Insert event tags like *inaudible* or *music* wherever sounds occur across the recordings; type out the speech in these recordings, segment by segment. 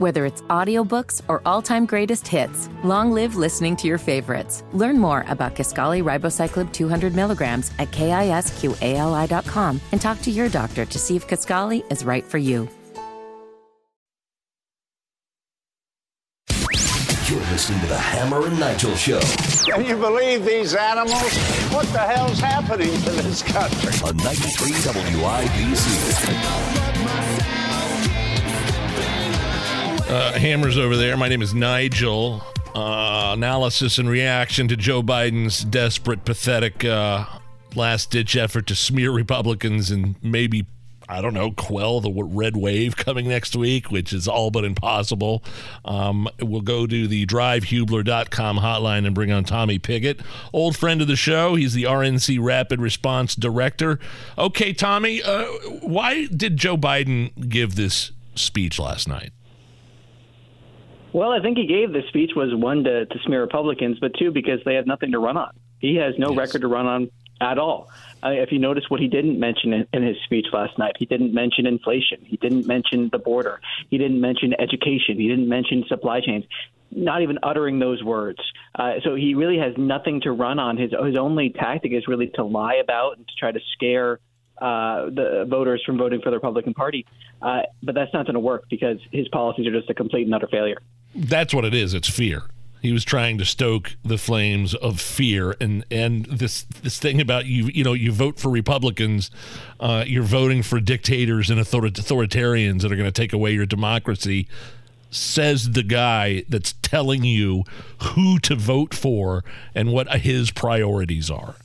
Whether it's audiobooks or all-time greatest hits, long live listening to your favorites. Learn more about Kisqali Ribociclib 200 milligrams at kisqali.com and talk to your doctor to see if Kisqali is right for you. You're listening to the Hammer and Nigel Show Can you believe these animals? What the hell's happening to this country? on 93 WIBC. Uh, Hammers over there. My name is Nigel. Uh, analysis and reaction to Joe Biden's desperate, pathetic uh, last ditch effort to smear Republicans and maybe, I don't know, quell the red wave coming next week, which is all but impossible. Um, we'll go to the drivehubler.com hotline and bring on Tommy Pigott, old friend of the show. He's the RNC Rapid Response Director. Okay, Tommy, uh, why did Joe Biden give this speech last night? Well, I think he gave the speech was one to, to smear Republicans, but two because they have nothing to run on. He has no Yes. record to run on at all. Uh, if you notice what he didn't mention in, in his speech last night, he didn't mention inflation. He didn't mention the border. He didn't mention education. He didn't mention supply chains. Not even uttering those words. Uh, so he really has nothing to run on. His his only tactic is really to lie about and to try to scare uh, the voters from voting for the Republican Party. Uh, but that's not going to work because his policies are just a complete and utter failure. That's what it is. It's fear. He was trying to stoke the flames of fear, and and this this thing about you you know you vote for Republicans, uh, you're voting for dictators and author- authoritarians that are going to take away your democracy. Says the guy that's telling you who to vote for and what his priorities are.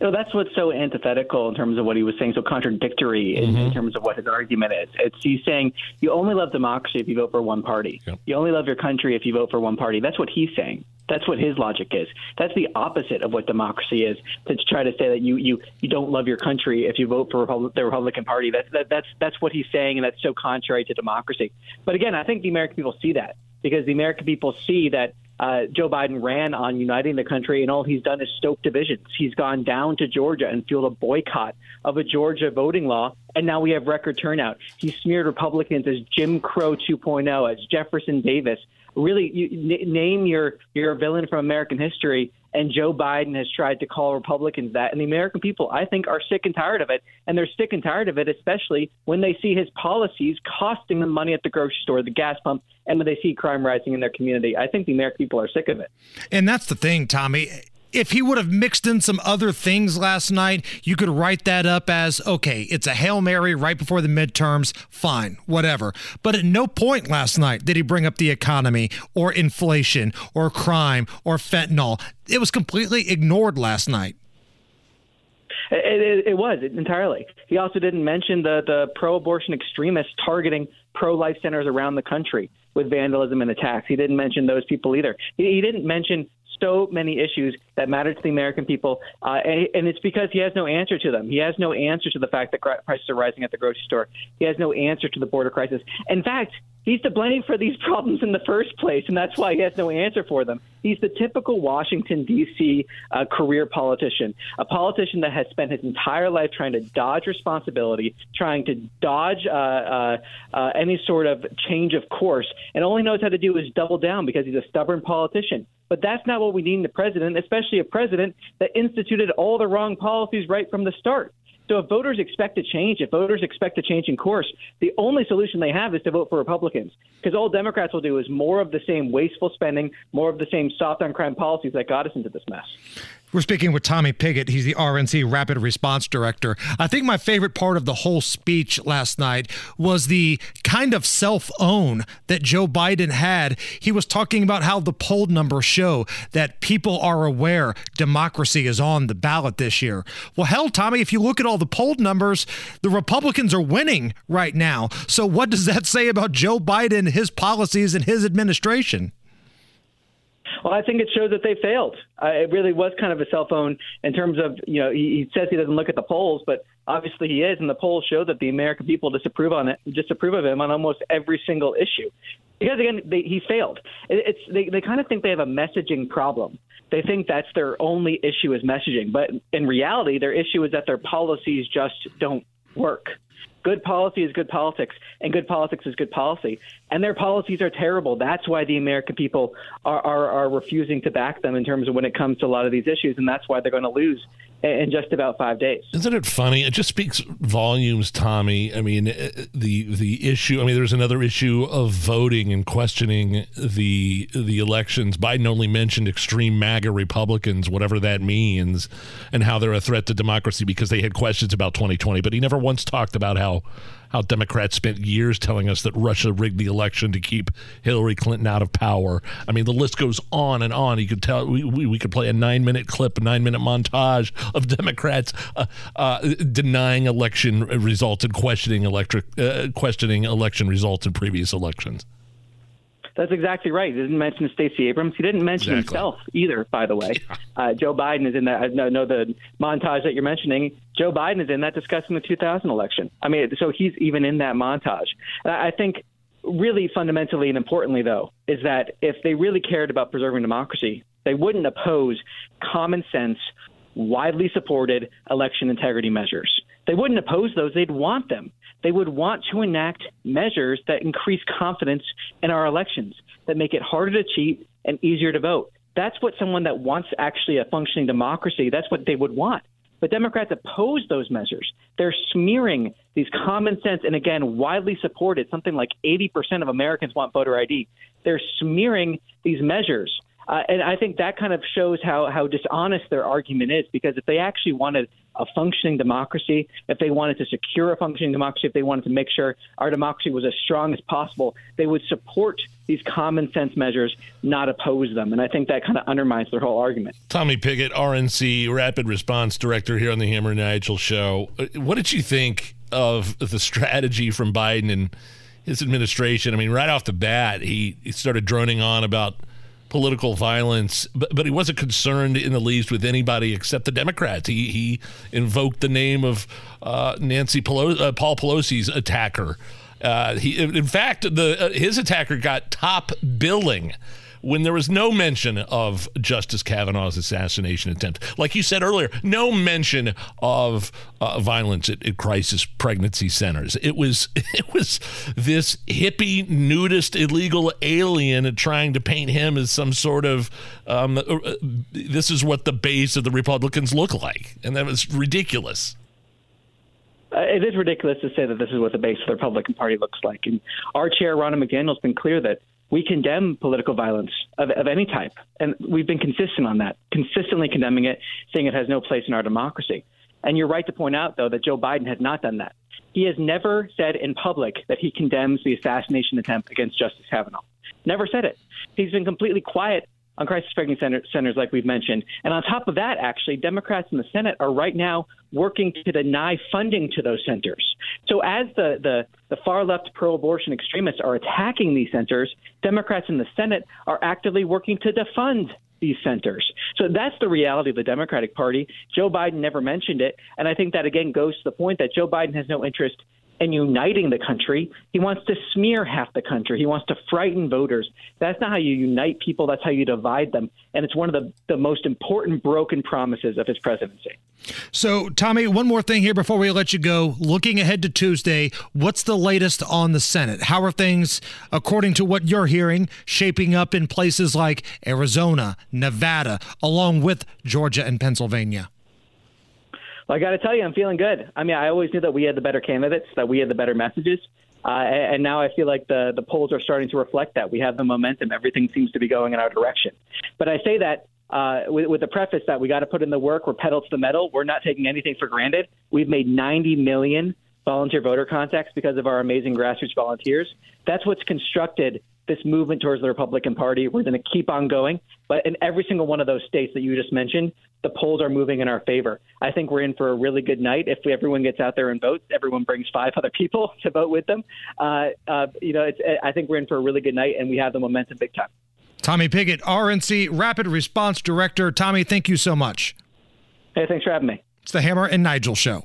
You know, that's what's so antithetical in terms of what he was saying, so contradictory in, in mm-hmm. terms of what his argument is. It's he's saying you only love democracy if you vote for one party. Yep. You only love your country if you vote for one party. That's what he's saying. That's what his logic is. That's the opposite of what democracy is. To try to say that you you, you don't love your country if you vote for Repub- the Republican Party. That's that, that's that's what he's saying, and that's so contrary to democracy. But again, I think the American people see that because the American people see that uh, Joe Biden ran on uniting the country, and all he's done is stoke divisions. He's gone down to Georgia and fueled a boycott of a Georgia voting law, and now we have record turnout. He smeared Republicans as Jim Crow 2.0, as Jefferson Davis. Really, you, n- name your your villain from American history, and Joe Biden has tried to call Republicans that. And the American people, I think, are sick and tired of it, and they're sick and tired of it, especially when they see his policies costing them money at the grocery store, the gas pump, and when they see crime rising in their community. I think the American people are sick of it. And that's the thing, Tommy. If he would have mixed in some other things last night, you could write that up as okay, it's a Hail Mary right before the midterms, fine, whatever. But at no point last night did he bring up the economy or inflation or crime or fentanyl. It was completely ignored last night. It, it, it was entirely. He also didn't mention the, the pro-abortion extremists targeting pro-life centers around the country with vandalism and attacks. He didn't mention those people either. He, he didn't mention so many issues that matter to the American people, uh, and, it's because he has no answer to them. He has no answer to the fact that prices are rising at the grocery store. He has no answer to the border crisis. In fact, he's to blame for these *laughs* problems in the first place, and that's why he has no answer for them. He's the typical Washington, D.C. Uh, career politician, a politician that has spent his entire life trying to dodge responsibility, trying to dodge uh, uh, uh, any sort of change of course, and all he knows how to do is double down because he's a stubborn politician. But that's not what we need in the president, especially a president that instituted all the wrong policies right from the start. So if voters expect a change, if voters expect a change in course, the only solution they have is to vote for Republicans. Because all Democrats will do is more of the same wasteful spending, more of the same soft on crime policies that got us into this mess. We're speaking with Tommy Pigott. He's the RNC Rapid Response Director. I think my favorite part of the whole speech last night was the kind of self own that Joe Biden had. He was talking about how the poll numbers show that people are aware democracy is on the ballot this year. Well, hell, Tommy, if you look at all the poll numbers, the Republicans are winning right now. So, what does that say about Joe Biden, his policies, and his administration? Well, I think it shows that they failed. Uh, it really was kind of a cell phone in terms of, you know, he, he says he doesn't look at the polls, but obviously he is, and the polls show that the American people disapprove on it, disapprove of him on almost every single issue. Because again, they, he failed. It, it's they, they kind of think they have a messaging problem. They think that's their only issue is messaging, but in reality, their issue is that their policies just don't work Good policy is good politics, and good politics is good policy. And their policies are terrible. That's why the American people are, are, are refusing to back them in terms of when it comes to a lot of these issues, and that's why they're going to lose in just about five days. Isn't it funny? It just speaks volumes, Tommy. I mean, uh, the the issue. I mean, there's another issue of voting and questioning the the elections. Biden only mentioned extreme MAGA Republicans, whatever that means, and how they're a threat to democracy because they had questions about 2020. But he never once talked about how how Democrats spent years telling us that Russia rigged the election to keep Hillary Clinton out of power. I mean, the list goes on and on. You could tell we, we, we could play a nine minute clip, a nine minute montage of Democrats uh, uh, denying election results and questioning electric uh, questioning election results in previous elections. That's exactly right. He didn't mention Stacey Abrams. He didn't mention exactly. himself either, by the way. *laughs* Uh, Joe Biden is in that. I know, know the montage that you're mentioning. Joe Biden is in that discussing the 2000 election. I mean, so he's even in that montage. And I think really fundamentally and importantly, though, is that if they really cared about preserving democracy, they wouldn't oppose common sense, widely supported election integrity measures. They wouldn't oppose those, they'd want them. They would want to enact measures that increase confidence in our elections, that make it harder to cheat and easier to vote. That's what someone that wants actually a functioning democracy, that's what they would want. But Democrats oppose those measures. They're smearing these common sense and, again, widely supported, something like 80% of Americans want voter ID. They're smearing these measures uh, and I think that kind of shows how, how dishonest their argument is because if they actually wanted a functioning democracy, if they wanted to secure a functioning democracy, if they wanted to make sure our democracy was as strong as possible, they would support these common sense measures, not oppose them. And I think that kind of undermines their whole argument. Tommy Pigott, RNC Rapid Response Director here on the Hammer and Nigel Show. Uh, what did you think of the strategy from Biden and his administration? I mean, right off the bat, he, he started droning on about political violence, but, but he wasn't concerned in the least with anybody except the Democrats. He, he invoked the name of uh, Nancy Pelosi, uh, Paul Pelosi's attacker. Uh, he, in fact, the uh, his attacker got top billing when there was no mention of Justice Kavanaugh's assassination attempt. Like you said earlier, no mention of uh, violence at, at, crisis pregnancy centers. It was *laughs* it was this hippie nudist illegal alien trying to paint him as some sort of um, uh, this is what the base of the Republicans look like, and that was ridiculous. Uh, it is ridiculous to say that this is what the base of the Republican Party looks like. And our chair, Ronna McDaniel, has been clear that we condemn political violence of, of any type. And we've been consistent on that, consistently condemning it, saying it has no place in our democracy. And you're right to point out, though, that Joe Biden has not done that. He has never said in public that he condemns the assassination attempt against Justice Kavanaugh. Never said it. He's been completely quiet on crisis pregnancy center, centers, like we've mentioned. And on top of that, actually, Democrats in the Senate are right now working to deny funding to those centers. So as the, the, the far left pro abortion extremists are attacking these centers, Democrats in the Senate are actively working to defund these centers. So that's the reality of the Democratic Party. Joe Biden never mentioned it. And I think that, again, goes to the point that Joe Biden has no interest and uniting the country. He wants to smear half the country. He wants to frighten voters. That's not how you unite people. That's how you divide them. And it's one of the, the most important broken promises of his presidency. So, Tommy, one more thing here before we let you go. Looking ahead to Tuesday, what's the latest on the Senate? How are things, according to what you're hearing, shaping up in places like Arizona, Nevada, along with Georgia and Pennsylvania? I got to tell you, I'm feeling good. I mean, I always knew that we had the better candidates, that we had the better messages. Uh, and now I feel like the, the polls are starting to reflect that. We have the momentum. Everything seems to be going in our direction. But I say that uh, with, with the preface that we got to put in the work. We're pedal to the metal. We're not taking anything for granted. We've made 90 million volunteer voter contacts because of our amazing grassroots volunteers. That's what's constructed this movement towards the Republican Party. We're going to keep on going. But in every single one of those states that you just mentioned, the polls are moving in our favor. I think we're in for a really good night. If everyone gets out there and votes, everyone brings five other people *laughs* to vote with them. Uh, uh, you know, it's, I think we're in for a really good night, and we have the momentum big time. Tommy Pigott, RNC Rapid Response Director. Tommy, thank you so much. Hey, thanks for having me. It's the Hammer and Nigel Show.